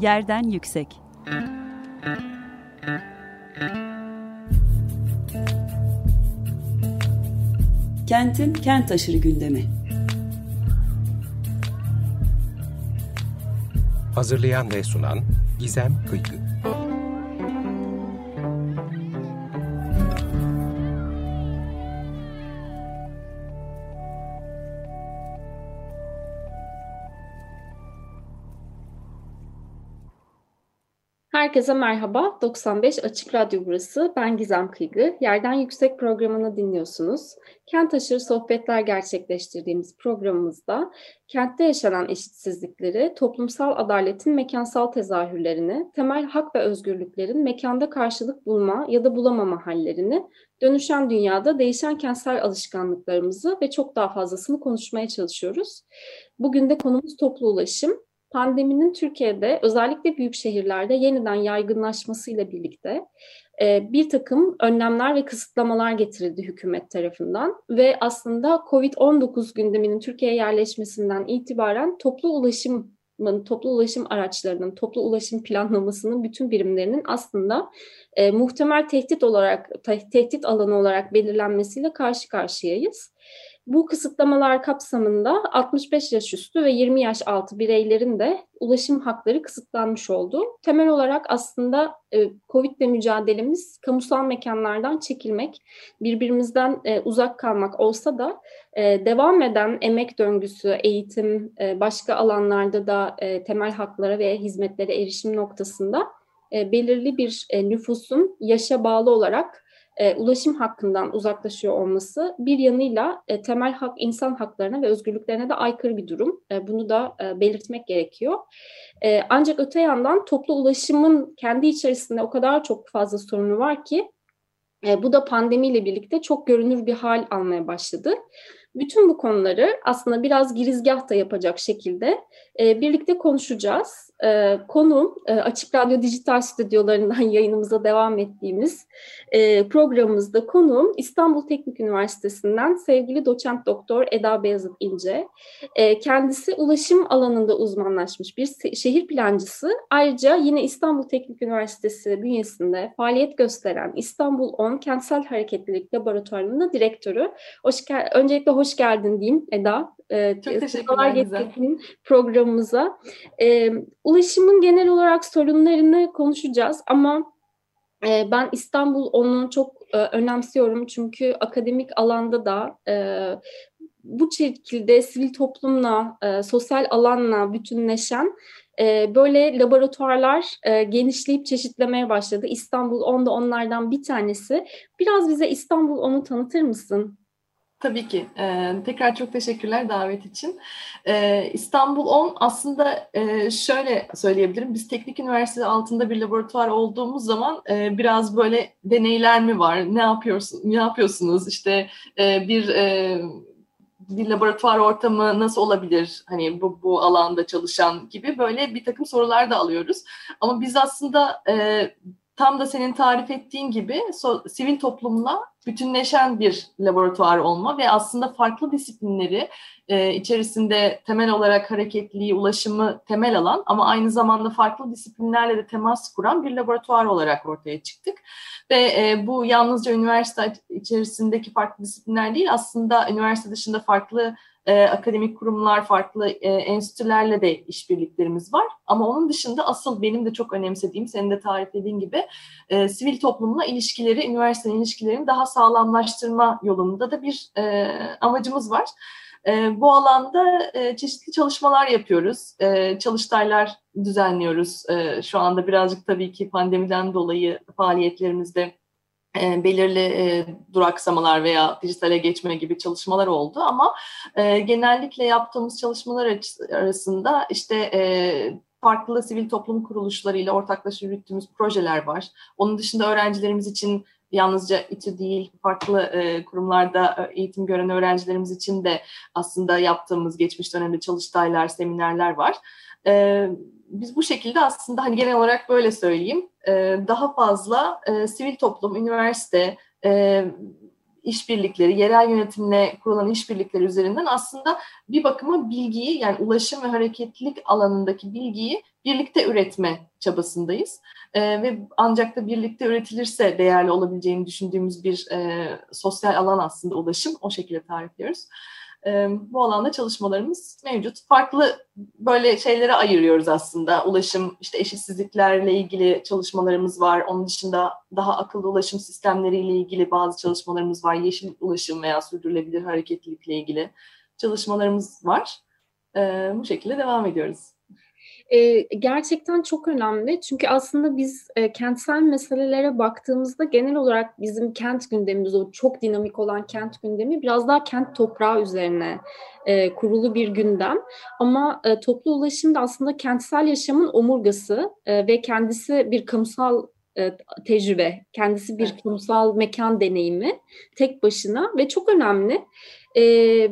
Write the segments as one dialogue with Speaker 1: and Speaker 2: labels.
Speaker 1: Yerden Yüksek Kentin kent aşırı gündemi.
Speaker 2: Hazırlayan ve sunan Gizem Kıykı.
Speaker 3: Herkese merhaba. 95 Açık Radyo burası. Ben Gizem Kıygı. Yerden Yüksek programını dinliyorsunuz. Kent aşırı sohbetler gerçekleştirdiğimiz programımızda kentte yaşanan eşitsizlikleri, toplumsal adaletin mekansal tezahürlerini, temel hak ve özgürlüklerin mekanda karşılık bulma ya da bulamama hallerini, dönüşen dünyada değişen kentsel alışkanlıklarımızı ve çok daha fazlasını konuşmaya çalışıyoruz. Bugün de konumuz toplu ulaşım pandeminin Türkiye'de özellikle büyük şehirlerde yeniden yaygınlaşmasıyla birlikte e, bir takım önlemler ve kısıtlamalar getirildi hükümet tarafından ve aslında COVID-19 gündeminin Türkiye'ye yerleşmesinden itibaren toplu ulaşım toplu ulaşım araçlarının, toplu ulaşım planlamasının bütün birimlerinin aslında e, muhtemel tehdit olarak, tehdit alanı olarak belirlenmesiyle karşı karşıyayız. Bu kısıtlamalar kapsamında 65 yaş üstü ve 20 yaş altı bireylerin de ulaşım hakları kısıtlanmış oldu. Temel olarak aslında e, Covid ile mücadelemiz kamusal mekanlardan çekilmek, birbirimizden e, uzak kalmak olsa da e, devam eden emek döngüsü, eğitim, başka alanlarda da temel haklara ve hizmetlere erişim noktasında belirli bir nüfusun yaşa bağlı olarak e, ulaşım hakkından uzaklaşıyor olması bir yanıyla e, temel hak insan haklarına ve özgürlüklerine de aykırı bir durum. E, bunu da e, belirtmek gerekiyor. E, ancak öte yandan toplu ulaşımın kendi içerisinde o kadar çok fazla sorunu var ki e, bu da pandemiyle birlikte çok görünür bir hal almaya başladı. Bütün bu konuları aslında biraz girizgah da yapacak şekilde e, birlikte konuşacağız. E, konuğum e, Açık Radyo Dijital Stüdyolarından yayınımıza devam ettiğimiz e, programımızda konuğum İstanbul Teknik Üniversitesi'nden sevgili doçent doktor Eda Beyazıt İnce. E, kendisi ulaşım alanında uzmanlaşmış bir şehir plancısı. Ayrıca yine İstanbul Teknik Üniversitesi bünyesinde faaliyet gösteren İstanbul 10 Kentsel Hareketlilik Laboratuvarı'nın direktörü. Hoş Öncelikle hoş geldin diyeyim Eda.
Speaker 4: Ee, Çok teşekkürler
Speaker 3: programımıza. Ee, ulaşımın genel olarak sorunlarını konuşacağız ama e, ben İstanbul onu çok e, önemsiyorum çünkü akademik alanda da e, bu şekilde sivil toplumla, e, sosyal alanla bütünleşen e, böyle laboratuvarlar e, genişleyip çeşitlemeye başladı. İstanbul 10'da onlardan bir tanesi. Biraz bize İstanbul 10'u tanıtır mısın?
Speaker 4: Tabii ki. Ee, tekrar çok teşekkürler davet için. Ee, İstanbul 10 aslında e, şöyle söyleyebilirim. Biz teknik üniversite altında bir laboratuvar olduğumuz zaman e, biraz böyle deneyler mi var? Ne yapıyorsun? Ne yapıyorsunuz? İşte e, bir e, bir laboratuvar ortamı nasıl olabilir? Hani bu, bu alanda çalışan gibi böyle bir takım sorular da alıyoruz. Ama biz aslında e, tam da senin tarif ettiğin gibi so, sivil toplumla bütünleşen bir laboratuvar olma ve aslında farklı disiplinleri e, içerisinde temel olarak hareketliği, ulaşımı temel alan ama aynı zamanda farklı disiplinlerle de temas kuran bir laboratuvar olarak ortaya çıktık. Ve e, bu yalnızca üniversite içerisindeki farklı disiplinler değil aslında üniversite dışında farklı e, akademik kurumlar, farklı e, enstitülerle de işbirliklerimiz var. Ama onun dışında asıl benim de çok önemsediğim, senin de tariflediğin gibi e, sivil toplumla ilişkileri, üniversitenin ilişkilerini daha sağlamlaştırma yolunda da bir e, amacımız var. E, bu alanda e, çeşitli çalışmalar yapıyoruz. E, çalıştaylar düzenliyoruz. E, şu anda birazcık tabii ki pandemiden dolayı faaliyetlerimizde e, belirli e, duraksamalar veya dijitale geçme gibi çalışmalar oldu ama e, genellikle yaptığımız çalışmalar arasında işte farklı sivil toplum kuruluşlarıyla ortaklaşa yürüttüğümüz projeler var. Onun dışında öğrencilerimiz için yalnızca İTÜ değil, farklı kurumlarda eğitim gören öğrencilerimiz için de aslında yaptığımız geçmiş dönemde çalıştaylar, seminerler var. Biz bu şekilde aslında hani genel olarak böyle söyleyeyim, e, daha fazla e, sivil toplum, üniversite, e, işbirlikleri, yerel yönetimle kurulan işbirlikleri üzerinden aslında bir bakıma bilgiyi yani ulaşım ve hareketlilik alanındaki bilgiyi birlikte üretme çabasındayız. E, ve ancak da birlikte üretilirse değerli olabileceğini düşündüğümüz bir e, sosyal alan aslında ulaşım. O şekilde tarifliyoruz. Bu alanda çalışmalarımız mevcut. Farklı böyle şeylere ayırıyoruz aslında. Ulaşım, işte eşitsizliklerle ilgili çalışmalarımız var. Onun dışında daha akıllı ulaşım sistemleriyle ilgili bazı çalışmalarımız var. Yeşil ulaşım veya sürdürülebilir hareketlilikle ilgili çalışmalarımız var. Bu şekilde devam ediyoruz.
Speaker 3: E, gerçekten çok önemli. Çünkü aslında biz e, kentsel meselelere baktığımızda genel olarak bizim kent gündemimiz o çok dinamik olan kent gündemi biraz daha kent toprağı üzerine e, kurulu bir gündem. Ama e, toplu ulaşım da aslında kentsel yaşamın omurgası e, ve kendisi bir kamusal tecrübe, kendisi bir kamusal mekan deneyimi tek başına ve çok önemli. E,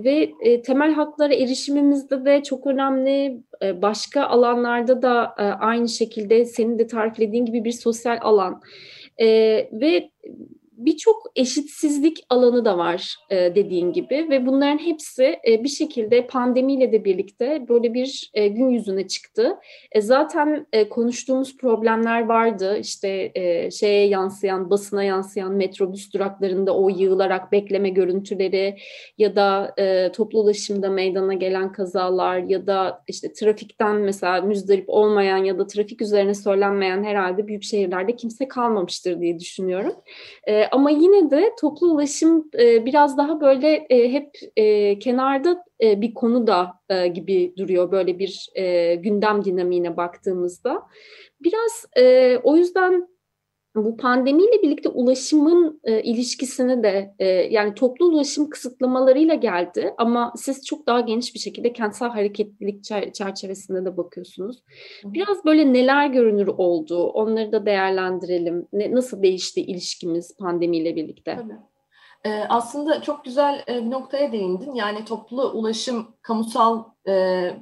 Speaker 3: ve e, temel haklara erişimimizde de çok önemli. E, başka alanlarda da e, aynı şekilde senin de tariflediğin gibi bir sosyal alan. E, ve birçok eşitsizlik alanı da var e, dediğin gibi ve bunların hepsi e, bir şekilde pandemiyle de birlikte böyle bir e, gün yüzüne çıktı. E, zaten e, konuştuğumuz problemler vardı işte e, şeye yansıyan basına yansıyan metrobüs duraklarında o yığılarak bekleme görüntüleri ya da e, toplu ulaşımda meydana gelen kazalar ya da işte trafikten mesela müzdarip olmayan ya da trafik üzerine söylenmeyen herhalde büyük şehirlerde kimse kalmamıştır diye düşünüyorum. E, ama yine de toplu ulaşım e, biraz daha böyle e, hep e, kenarda e, bir konu da e, gibi duruyor böyle bir e, gündem dinamiğine baktığımızda. Biraz e, o yüzden bu pandemiyle birlikte ulaşımın e, ilişkisini de e, yani toplu ulaşım kısıtlamalarıyla geldi ama siz çok daha geniş bir şekilde kentsel hareketlilik çerçevesinde de bakıyorsunuz. Biraz böyle neler görünür oldu onları da değerlendirelim. Ne, nasıl değişti ilişkimiz pandemiyle birlikte?
Speaker 4: Tabii. Ee, aslında çok güzel e, bir noktaya değindin. Yani toplu ulaşım kamusal e,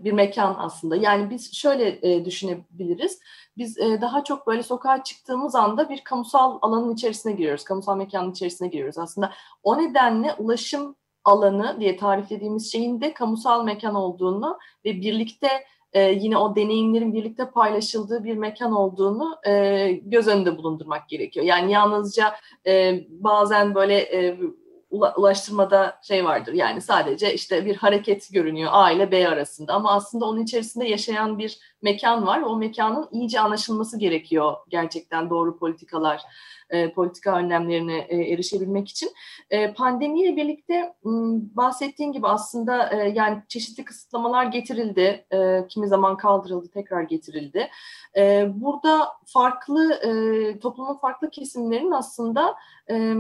Speaker 4: bir mekan aslında. Yani biz şöyle e, düşünebiliriz. Biz daha çok böyle sokağa çıktığımız anda bir kamusal alanın içerisine giriyoruz. Kamusal mekanın içerisine giriyoruz. Aslında o nedenle ulaşım alanı diye tariflediğimiz şeyin de kamusal mekan olduğunu ve birlikte yine o deneyimlerin birlikte paylaşıldığı bir mekan olduğunu göz önünde bulundurmak gerekiyor. Yani yalnızca bazen böyle ulaştırmada şey vardır yani sadece işte bir hareket görünüyor A ile B arasında ama aslında onun içerisinde yaşayan bir mekan var. O mekanın iyice anlaşılması gerekiyor gerçekten doğru politikalar, e, politika önlemlerine e, erişebilmek için. E, pandemiyle birlikte m, bahsettiğin gibi aslında e, yani çeşitli kısıtlamalar getirildi. E, kimi zaman kaldırıldı, tekrar getirildi. E, burada farklı e, toplumun farklı kesimlerin aslında e,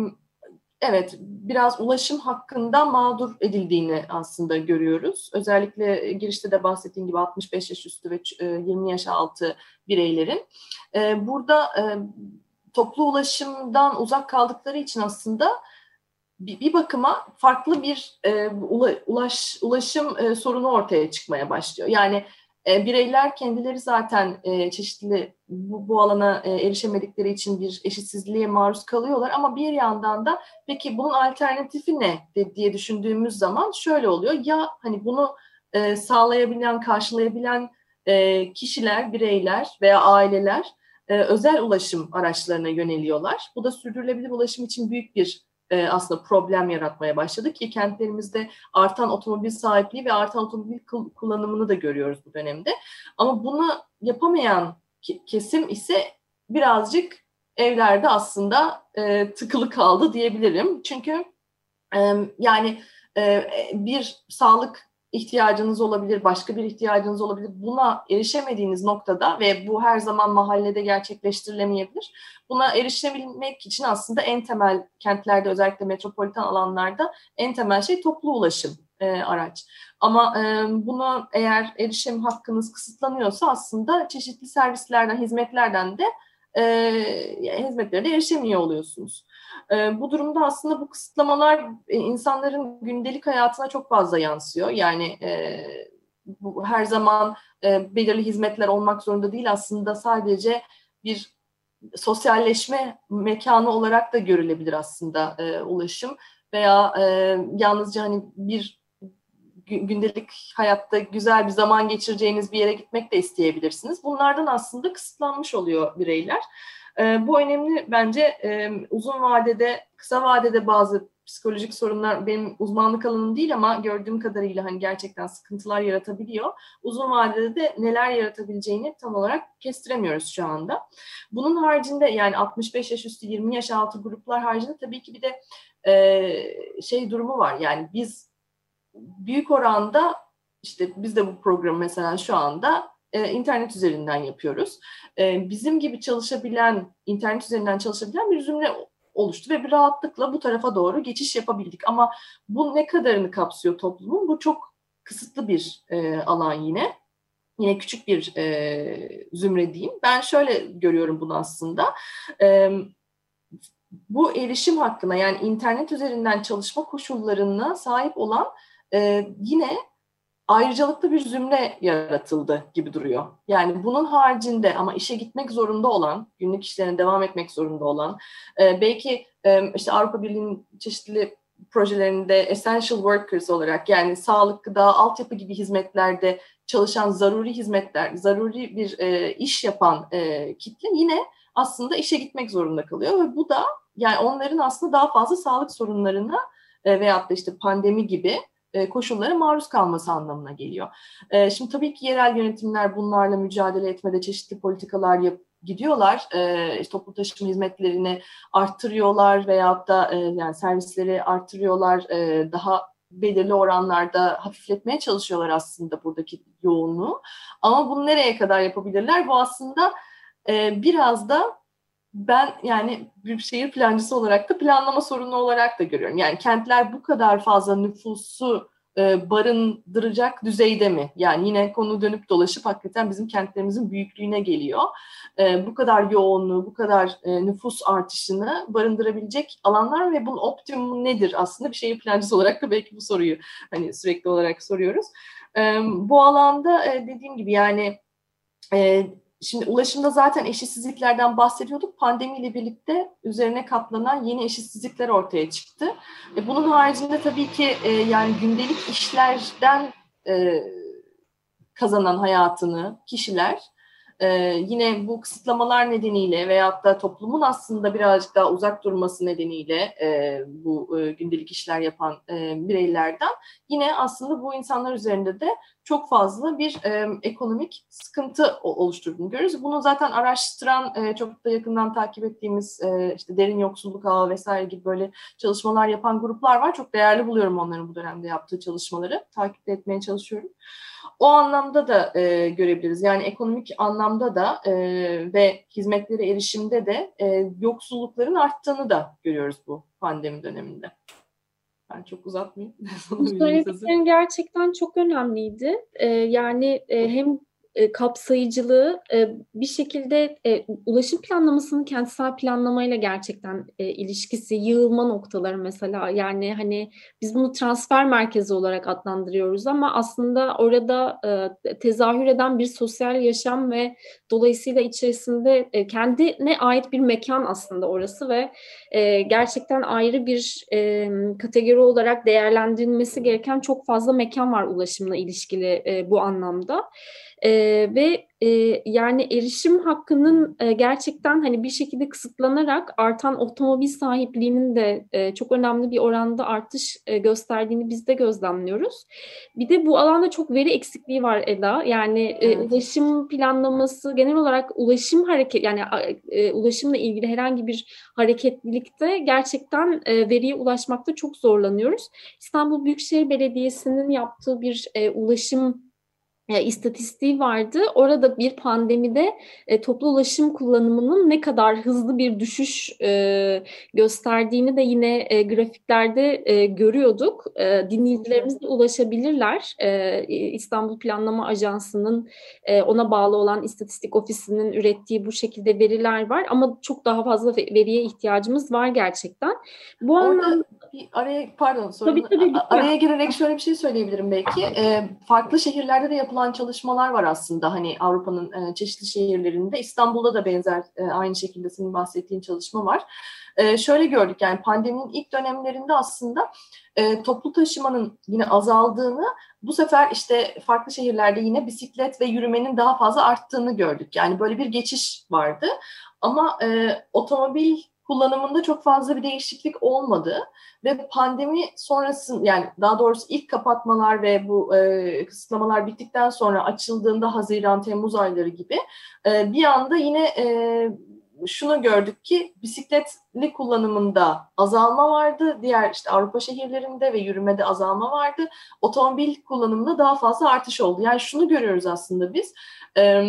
Speaker 4: evet biraz ulaşım hakkında mağdur edildiğini aslında görüyoruz. Özellikle girişte de bahsettiğim gibi 65 yaş üstü ve 20 e, yaş altı bireylerin. E, burada e, toplu ulaşımdan uzak kaldıkları için aslında bir bakıma farklı bir ulaş, ulaşım sorunu ortaya çıkmaya başlıyor. Yani e, bireyler kendileri zaten e, çeşitli bu, bu alana e, erişemedikleri için bir eşitsizliğe maruz kalıyorlar. Ama bir yandan da peki bunun alternatifi ne? diye düşündüğümüz zaman şöyle oluyor. Ya hani bunu sağlayabilen, karşılayabilen kişiler, bireyler veya aileler özel ulaşım araçlarına yöneliyorlar. Bu da sürdürülebilir ulaşım için büyük bir e, aslında problem yaratmaya başladı ki kentlerimizde artan otomobil sahipliği ve artan otomobil kullanımını da görüyoruz bu dönemde. Ama bunu yapamayan kesim ise birazcık evlerde aslında e, tıkılı kaldı diyebilirim. Çünkü e, yani e, bir sağlık ihtiyacınız olabilir, başka bir ihtiyacınız olabilir. Buna erişemediğiniz noktada ve bu her zaman mahallede gerçekleştirilemeyebilir. Buna erişebilmek için aslında en temel kentlerde özellikle metropolitan alanlarda en temel şey toplu ulaşım e, araç. Ama e, buna eğer erişim hakkınız kısıtlanıyorsa aslında çeşitli servislerden, hizmetlerden de e, hizmetlere erişemiyor oluyorsunuz. E, bu durumda aslında bu kısıtlamalar e, insanların gündelik hayatına çok fazla yansıyor. Yani e, bu her zaman e, belirli hizmetler olmak zorunda değil aslında sadece bir sosyalleşme mekanı olarak da görülebilir aslında e, ulaşım. veya e, yalnızca hani bir gündelik hayatta güzel bir zaman geçireceğiniz bir yere gitmek de isteyebilirsiniz. Bunlardan aslında kısıtlanmış oluyor bireyler. E, bu önemli bence e, uzun vadede, kısa vadede bazı psikolojik sorunlar benim uzmanlık alanım değil ama gördüğüm kadarıyla hani gerçekten sıkıntılar yaratabiliyor. Uzun vadede de neler yaratabileceğini tam olarak kestiremiyoruz şu anda. Bunun haricinde yani 65 yaş üstü 20 yaş altı gruplar haricinde tabii ki bir de e, şey durumu var. Yani biz büyük oranda işte biz de bu programı mesela şu anda e, internet üzerinden yapıyoruz. E, bizim gibi çalışabilen, internet üzerinden çalışabilen bir zümre oluştu ve bir rahatlıkla bu tarafa doğru geçiş yapabildik. Ama bu ne kadarını kapsıyor toplumun? Bu çok kısıtlı bir e, alan yine. Yine küçük bir e, zümre diyeyim. Ben şöyle görüyorum bunu aslında. E, bu erişim hakkına yani internet üzerinden çalışma koşullarına sahip olan e, yine ayrıcalıklı bir zümre yaratıldı gibi duruyor. Yani bunun haricinde ama işe gitmek zorunda olan, günlük işlerine devam etmek zorunda olan, e, belki e, işte Avrupa Birliği'nin çeşitli projelerinde essential workers olarak yani sağlık, gıda, altyapı gibi hizmetlerde çalışan zaruri hizmetler, zaruri bir e, iş yapan e, kitle yine aslında işe gitmek zorunda kalıyor ve bu da yani onların aslında daha fazla sağlık sorunlarına e, veyahut da işte pandemi gibi koşullara maruz kalması anlamına geliyor. E, şimdi tabii ki yerel yönetimler bunlarla mücadele etmede çeşitli politikalar yap gidiyorlar. E, toplu taşıma hizmetlerini arttırıyorlar veyahut da e, yani servisleri arttırıyorlar. E, daha belirli oranlarda hafifletmeye çalışıyorlar aslında buradaki yoğunluğu. Ama bunu nereye kadar yapabilirler? Bu aslında e, biraz da ben yani bir şehir plancısı olarak da planlama sorunu olarak da görüyorum. Yani kentler bu kadar fazla nüfusu e, barındıracak düzeyde mi? Yani yine konu dönüp dolaşıp hakikaten bizim kentlerimizin büyüklüğüne geliyor. E, bu kadar yoğunluğu, bu kadar e, nüfus artışını barındırabilecek alanlar ve bunun optimumu nedir aslında? Bir şehir plancısı olarak da belki bu soruyu hani sürekli olarak soruyoruz. Bu alanda dediğim gibi yani Şimdi ulaşımda zaten eşitsizliklerden bahsediyorduk. Pandemiyle birlikte üzerine katlanan yeni eşitsizlikler ortaya çıktı. E, bunun haricinde tabii ki e, yani gündelik işlerden e, kazanan hayatını kişiler ee, yine bu kısıtlamalar nedeniyle veyahut da toplumun aslında birazcık daha uzak durması nedeniyle e, bu e, gündelik işler yapan e, bireylerden yine aslında bu insanlar üzerinde de çok fazla bir e, ekonomik sıkıntı oluşturduğunu görüyoruz. Bunu zaten araştıran, e, çok da yakından takip ettiğimiz e, işte derin yoksulluk ağı vesaire gibi böyle çalışmalar yapan gruplar var. Çok değerli buluyorum onların bu dönemde yaptığı çalışmaları. Takip etmeye çalışıyorum. O anlamda da e, görebiliriz. Yani ekonomik anlamda da e, ve hizmetlere erişimde de e, yoksullukların arttığını da görüyoruz bu pandemi döneminde. Ben çok uzatmayayım.
Speaker 3: Bu söylediklerin gerçekten çok önemliydi. Ee, yani e, hem e, kapsayıcılığı e, bir şekilde e, ulaşım planlamasının kentsel planlamayla gerçekten ilişkisi, yığılma noktaları mesela yani hani biz bunu transfer merkezi olarak adlandırıyoruz ama aslında orada tezahür eden bir sosyal yaşam ve dolayısıyla içerisinde e, kendine ait bir mekan aslında orası ve gerçekten ayrı bir kategori olarak değerlendirilmesi gereken çok fazla mekan var ulaşımla ilişkili bu anlamda. E, ve e, yani erişim hakkının e, gerçekten hani bir şekilde kısıtlanarak artan otomobil sahipliğinin de e, çok önemli bir oranda artış e, gösterdiğini biz de gözlemliyoruz. Bir de bu alanda çok veri eksikliği var Eda. Yani e, evet. e, ulaşım planlaması genel olarak ulaşım hareket yani e, ulaşımla ilgili herhangi bir hareketlilikte gerçekten e, veriye ulaşmakta çok zorlanıyoruz. İstanbul Büyükşehir Belediyesi'nin yaptığı bir e, ulaşım e, istatistiği vardı. Orada bir pandemide e, toplu ulaşım kullanımının ne kadar hızlı bir düşüş e, gösterdiğini de yine e, grafiklerde e, görüyorduk. E, dinleyicilerimiz de ulaşabilirler. E, İstanbul Planlama Ajansı'nın e, ona bağlı olan istatistik ofisinin ürettiği bu şekilde veriler var ama çok daha fazla veriye ihtiyacımız var gerçekten. Bu
Speaker 4: Orada... anlamda bir araya pardon sorun, tabii, tabii, araya girerek şöyle bir şey söyleyebilirim belki. E, farklı şehirlerde de yapılan çalışmalar var aslında. Hani Avrupa'nın e, çeşitli şehirlerinde. İstanbul'da da benzer e, aynı şekilde senin bahsettiğin çalışma var. E, şöyle gördük yani pandeminin ilk dönemlerinde aslında e, toplu taşımanın yine azaldığını bu sefer işte farklı şehirlerde yine bisiklet ve yürümenin daha fazla arttığını gördük. Yani böyle bir geçiş vardı ama e, otomobil kullanımında çok fazla bir değişiklik olmadı ve pandemi sonrası yani daha doğrusu ilk kapatmalar ve bu e, kısıtlamalar bittikten sonra açıldığında Haziran Temmuz ayları gibi e, bir anda yine e, şunu gördük ki bisikletli kullanımında azalma vardı. Diğer işte Avrupa şehirlerinde ve yürümede azalma vardı. Otomobil kullanımında daha fazla artış oldu. Yani şunu görüyoruz aslında biz. E,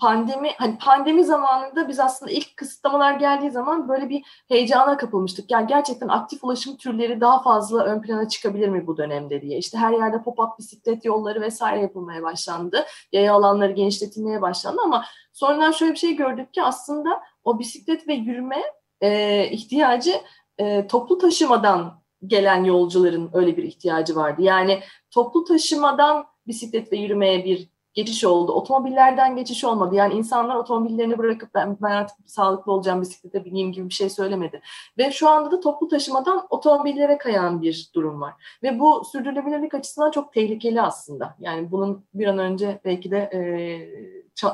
Speaker 4: pandemi hani pandemi zamanında biz aslında ilk kısıtlamalar geldiği zaman böyle bir heyecana kapılmıştık. Yani gerçekten aktif ulaşım türleri daha fazla ön plana çıkabilir mi bu dönemde diye. İşte her yerde pop-up bisiklet yolları vesaire yapılmaya başlandı. Yaya alanları genişletilmeye başlandı ama sonradan şöyle bir şey gördük ki aslında o bisiklet ve yürüme e, ihtiyacı e, toplu taşımadan gelen yolcuların öyle bir ihtiyacı vardı. Yani toplu taşımadan bisiklet ve yürümeye bir geçiş oldu. Otomobillerden geçiş olmadı. Yani insanlar otomobillerini bırakıp ben, ben artık sağlıklı olacağım bisiklete bineyim gibi bir şey söylemedi. Ve şu anda da toplu taşımadan otomobillere kayan bir durum var. Ve bu sürdürülebilirlik açısından çok tehlikeli aslında. Yani bunun bir an önce belki de e,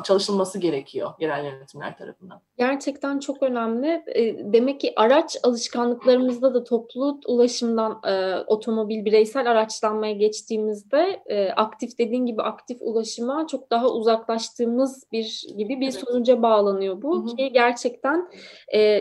Speaker 4: çalışılması gerekiyor yerel yönetimler tarafından.
Speaker 3: Gerçekten çok önemli. E, demek ki araç alışkanlıklarımızda da toplu ulaşımdan e, otomobil bireysel araçlanmaya geçtiğimizde e, aktif dediğin gibi aktif ulaşıma çok daha uzaklaştığımız bir gibi bir evet. sonuca bağlanıyor bu Hı-hı. ki gerçekten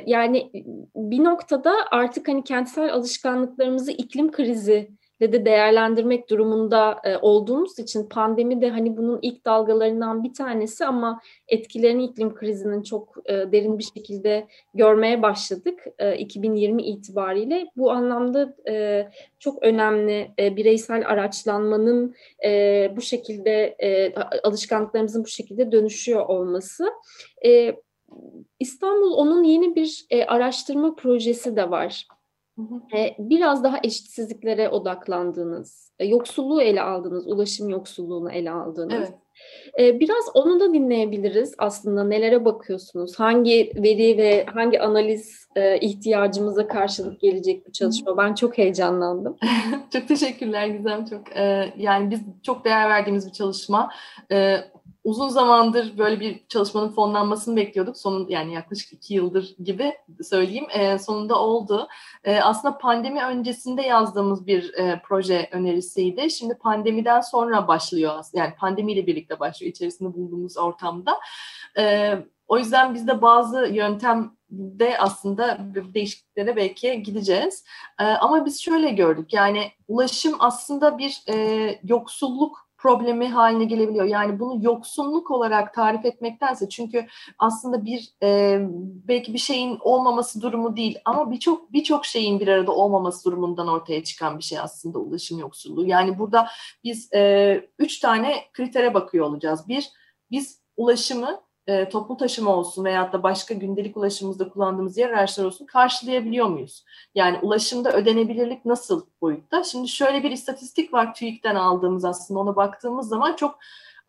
Speaker 3: yani bir noktada artık hani kentsel alışkanlıklarımızı iklim krizi de değerlendirmek durumunda e, olduğumuz için pandemi de hani bunun ilk dalgalarından bir tanesi ama etkilerini iklim krizinin çok e, derin bir şekilde görmeye başladık e, 2020 itibariyle. Bu anlamda e, çok önemli e, bireysel araçlanmanın e, bu şekilde e, alışkanlıklarımızın bu şekilde dönüşüyor olması. E, İstanbul onun yeni bir e, araştırma projesi de var. E, biraz daha eşitsizliklere odaklandığınız, e, yoksulluğu ele aldığınız, ulaşım yoksulluğunu ele aldığınız. Evet. E, biraz onu da dinleyebiliriz aslında. Nelere bakıyorsunuz? Hangi veri ve hangi analiz ihtiyacımıza karşılık gelecek bu çalışma? Ben çok heyecanlandım.
Speaker 4: çok teşekkürler Gizem. Çok yani biz çok değer verdiğimiz bir çalışma uzun zamandır böyle bir çalışmanın fonlanmasını bekliyorduk. Sonun yani yaklaşık iki yıldır gibi söyleyeyim. E, sonunda oldu. E, aslında pandemi öncesinde yazdığımız bir e, proje önerisiydi. Şimdi pandemiden sonra başlıyor. Yani pandemiyle birlikte başlıyor içerisinde bulunduğumuz ortamda. E, o yüzden biz de bazı yöntemde aslında değişikliklere belki gideceğiz. E, ama biz şöyle gördük. Yani ulaşım aslında bir e, yoksulluk problemi haline gelebiliyor. Yani bunu yoksunluk olarak tarif etmektense çünkü aslında bir e, belki bir şeyin olmaması durumu değil ama birçok birçok şeyin bir arada olmaması durumundan ortaya çıkan bir şey aslında ulaşım yoksulluğu. Yani burada biz e, üç tane kritere bakıyor olacağız. Bir, biz ulaşımı e, toplu taşıma olsun veyahut da başka gündelik ulaşımımızda kullandığımız yer araçlar olsun karşılayabiliyor muyuz? Yani ulaşımda ödenebilirlik nasıl boyutta? Şimdi şöyle bir istatistik var TÜİK'ten aldığımız aslında ona baktığımız zaman çok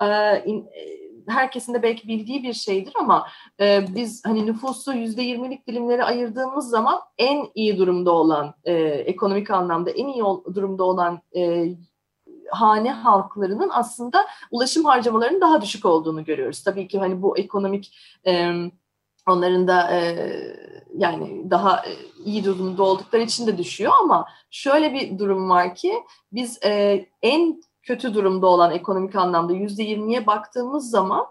Speaker 4: e, in, e, herkesin de belki bildiği bir şeydir ama e, biz hani nüfusu yüzde yirmilik dilimlere ayırdığımız zaman en iyi durumda olan e, ekonomik anlamda en iyi durumda olan e, hane halklarının aslında ulaşım harcamalarının daha düşük olduğunu görüyoruz. Tabii ki hani bu ekonomik e, onların da e, yani daha iyi durumda oldukları için de düşüyor ama şöyle bir durum var ki biz e, en kötü durumda olan ekonomik anlamda yüzde yirmiye baktığımız zaman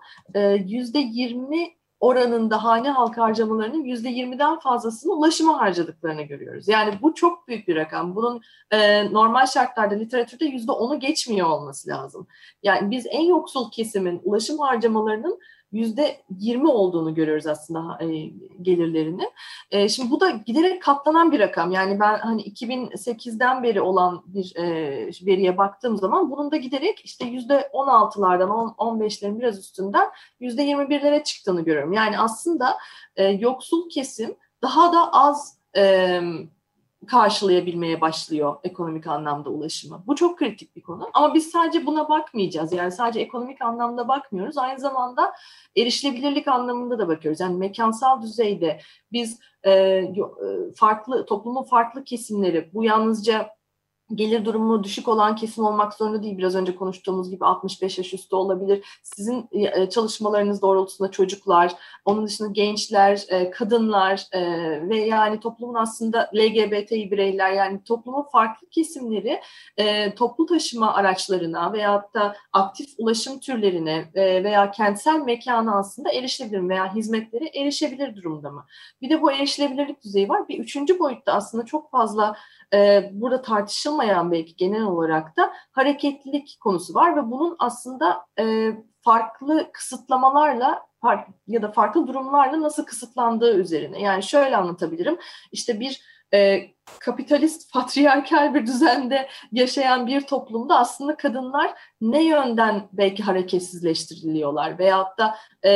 Speaker 4: yüzde yirmi oranında hane halk harcamalarının yüzde yirmiden fazlasını ulaşıma harcadıklarını görüyoruz. Yani bu çok büyük bir rakam. Bunun e, normal şartlarda literatürde yüzde onu geçmiyor olması lazım. Yani biz en yoksul kesimin ulaşım harcamalarının yüzde yirmi olduğunu görüyoruz aslında e, gelirlerinin. E, şimdi bu da giderek katlanan bir rakam. Yani ben hani 2008'den beri olan bir e, veriye baktığım zaman bunun da giderek işte yüzde on altılardan on beşlerin biraz üstünden yüzde yirmi birlere çıktığını görüyorum. Yani aslında e, yoksul kesim daha da az e, karşılayabilmeye başlıyor ekonomik anlamda ulaşımı. Bu çok kritik bir konu. Ama biz sadece buna bakmayacağız. Yani sadece ekonomik anlamda bakmıyoruz. Aynı zamanda erişilebilirlik anlamında da bakıyoruz. Yani mekansal düzeyde biz e, farklı toplumun farklı kesimleri bu yalnızca gelir durumu düşük olan kesim olmak zorunda değil. Biraz önce konuştuğumuz gibi 65 yaş üstü olabilir. Sizin e, çalışmalarınız doğrultusunda çocuklar, onun dışında gençler, e, kadınlar e, ve yani toplumun aslında LGBTİ bireyler yani toplumun farklı kesimleri toplu taşıma araçlarına veyahut da aktif ulaşım türlerine veya kentsel mekana aslında erişebilir veya hizmetlere erişebilir durumda mı? Bir de bu erişilebilirlik düzeyi var. Bir üçüncü boyutta aslında çok fazla burada tartışılmayan belki genel olarak da hareketlilik konusu var ve bunun aslında e, farklı kısıtlamalarla ya da farklı durumlarla nasıl kısıtlandığı üzerine. Yani şöyle anlatabilirim. İşte bir e, kapitalist, patriarkal bir düzende yaşayan bir toplumda aslında kadınlar ne yönden belki hareketsizleştiriliyorlar veyahut da e,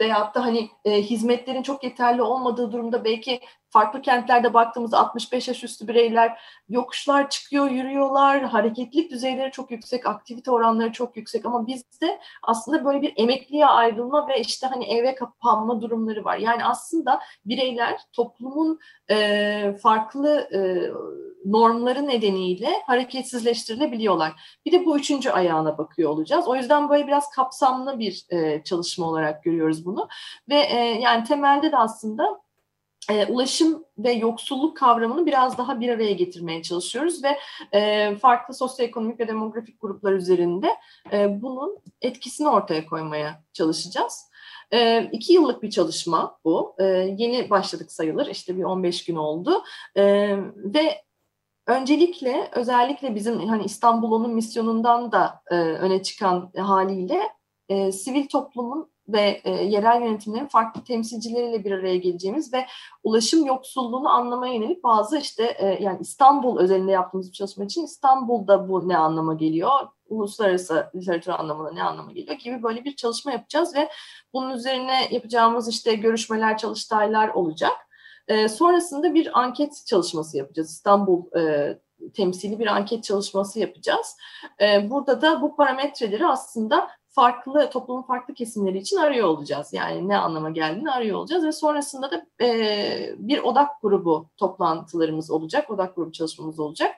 Speaker 4: veyahut da hani e, hizmetlerin çok yeterli olmadığı durumda belki farklı kentlerde baktığımızda 65 yaş üstü bireyler yokuşlar çıkıyor, yürüyorlar, hareketlilik düzeyleri çok yüksek, aktivite oranları çok yüksek ama bizde aslında böyle bir emekliye ayrılma ve işte hani eve kapanma durumları var. Yani aslında bireyler toplumun e, farklı e, normları nedeniyle hareketsizleştirilebiliyorlar. Bir de bu üçüncü ayağına bakıyor olacağız. O yüzden böyle biraz kapsamlı bir e, çalışma olarak görüyoruz bunu. Ve e, yani temelde de aslında e, ulaşım ve yoksulluk kavramını biraz daha bir araya getirmeye çalışıyoruz ve e, farklı sosyoekonomik ve demografik gruplar üzerinde e, bunun etkisini ortaya koymaya çalışacağız. E, iki yıllık bir çalışma bu. E, yeni başladık sayılır. İşte bir 15 gün oldu. E, ve öncelikle özellikle bizim hani İstanbul'un misyonundan da e, öne çıkan haliyle e, sivil toplumun ve e, yerel yönetimlerin farklı temsilcileriyle bir araya geleceğimiz ve ulaşım yoksulluğunu anlamaya yönelik bazı işte e, yani İstanbul özelinde yaptığımız bir çalışma için İstanbul'da bu ne anlama geliyor, uluslararası literatür anlamında ne anlama geliyor gibi böyle bir çalışma yapacağız ve bunun üzerine yapacağımız işte görüşmeler, çalıştaylar olacak. E, sonrasında bir anket çalışması yapacağız. İstanbul e, temsili bir anket çalışması yapacağız. E, burada da bu parametreleri aslında farklı toplumun farklı kesimleri için arıyor olacağız. Yani ne anlama geldiğini arıyor olacağız ve sonrasında da e, bir odak grubu toplantılarımız olacak, odak grubu çalışmamız olacak.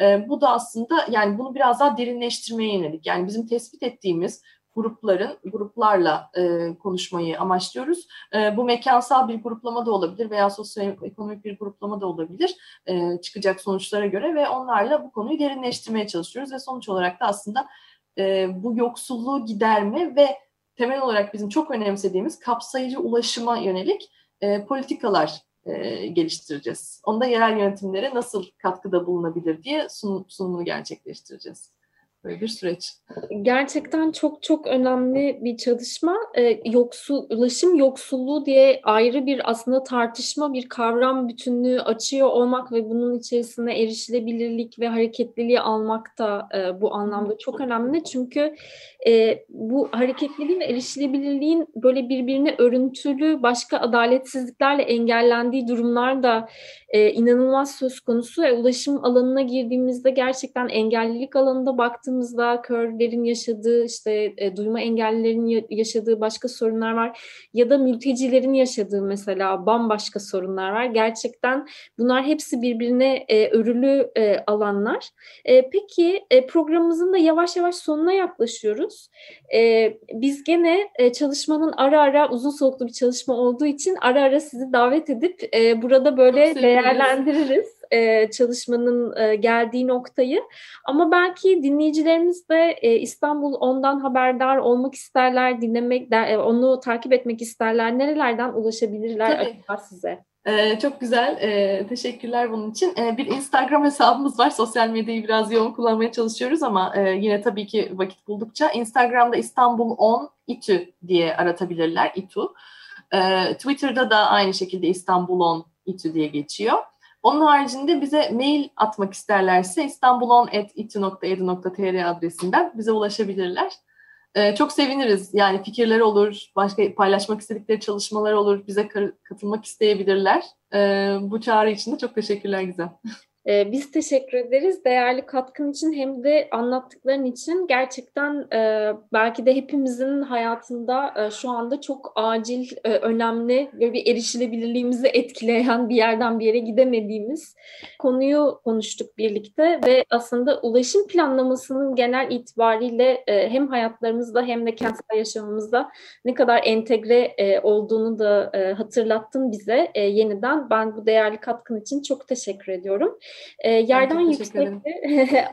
Speaker 4: E, bu da aslında yani bunu biraz daha derinleştirmeye yönelik. Yani bizim tespit ettiğimiz grupların gruplarla e, konuşmayı amaçlıyoruz. E, bu mekansal bir gruplama da olabilir veya sosyoekonomik bir gruplama da olabilir e, çıkacak sonuçlara göre ve onlarla bu konuyu derinleştirmeye çalışıyoruz ve sonuç olarak da aslında e, bu yoksulluğu giderme ve temel olarak bizim çok önemsediğimiz kapsayıcı ulaşıma yönelik e, politikalar e, geliştireceğiz. Onda yerel yönetimlere nasıl katkıda bulunabilir diye sunum, sunumunu gerçekleştireceğiz. Böyle bir süreç.
Speaker 3: Gerçekten çok çok önemli bir çalışma. Ee, yoksul, yoksulluğu diye ayrı bir aslında tartışma, bir kavram bütünlüğü açıyor olmak ve bunun içerisine erişilebilirlik ve hareketliliği almak da e, bu anlamda çok önemli. Çünkü e, bu hareketliliğin erişilebilirliğin böyle birbirine örüntülü başka adaletsizliklerle engellendiği durumlar da e, inanılmaz söz konusu. E, ulaşım alanına girdiğimizde gerçekten engellilik alanında baktığımızda körlerin yaşadığı işte e, duyma engellilerin yaşadığı başka sorunlar var ya da mültecilerin yaşadığı mesela bambaşka sorunlar var. Gerçekten bunlar hepsi birbirine e, örülü e, alanlar. E, peki e, programımızın da yavaş yavaş sonuna yaklaşıyoruz. E, biz gene e, çalışmanın ara ara uzun soluklu bir çalışma olduğu için ara ara sizi davet edip e, burada böyle değerlendiririz e, çalışmanın e, geldiği noktayı. Ama belki dinleyicilerimiz de e, İstanbul ondan haberdar olmak isterler, dinlemek, de, e, onu takip etmek isterler. Nerelerden ulaşabilirler
Speaker 4: Tabii. acaba size? Ee, çok güzel. Ee, teşekkürler bunun için. Ee, bir Instagram hesabımız var. Sosyal medyayı biraz yoğun kullanmaya çalışıyoruz ama e, yine tabii ki vakit buldukça. Instagram'da İstanbul 10 İTÜ diye aratabilirler. İTÜ. Ee, Twitter'da da aynı şekilde İstanbul 10 İTÜ diye geçiyor. Onun haricinde bize mail atmak isterlerse istanbulon.itu.edu.tr adresinden bize ulaşabilirler. E, çok seviniriz. Yani fikirler olur, başka paylaşmak istedikleri çalışmalar olur, bize katılmak isteyebilirler. E, bu çağrı için de çok teşekkürler Gizem.
Speaker 3: Ee, biz teşekkür ederiz değerli katkın için hem de anlattıkların için gerçekten e, belki de hepimizin hayatında e, şu anda çok acil, e, önemli ve bir erişilebilirliğimizi etkileyen bir yerden bir yere gidemediğimiz konuyu konuştuk birlikte ve aslında ulaşım planlamasının genel itibariyle hem hayatlarımızda hem de kentsel yaşamımızda ne kadar entegre olduğunu da hatırlattın bize yeniden. Ben bu değerli katkın için çok teşekkür ediyorum. E, yerden yüksekte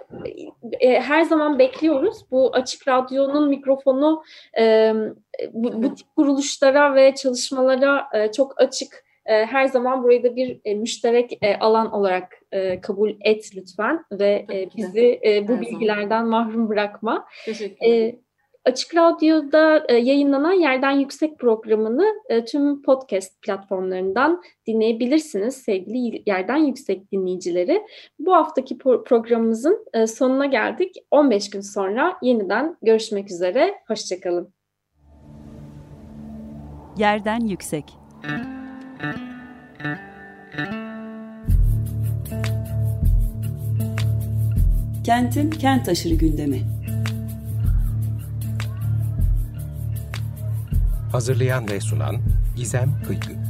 Speaker 3: e, her zaman bekliyoruz. Bu Açık Radyo'nun mikrofonu e, bu, bu tip kuruluşlara ve çalışmalara e, çok açık. E, her zaman burayı da bir e, müşterek e, alan olarak kabul et lütfen ve bizi bu bilgilerden mahrum bırakma.
Speaker 4: Teşekkür ederim.
Speaker 3: Açık Radyo'da e, yayınlanan Yerden Yüksek programını e, tüm podcast platformlarından dinleyebilirsiniz sevgili Yerden Yüksek dinleyicileri. Bu haftaki pro- programımızın e, sonuna geldik. 15 gün sonra yeniden görüşmek üzere. Hoşçakalın.
Speaker 1: Yerden Yüksek Kentin kent aşırı gündemi.
Speaker 2: Hazırlayan ve sunan Gizem Kıykı.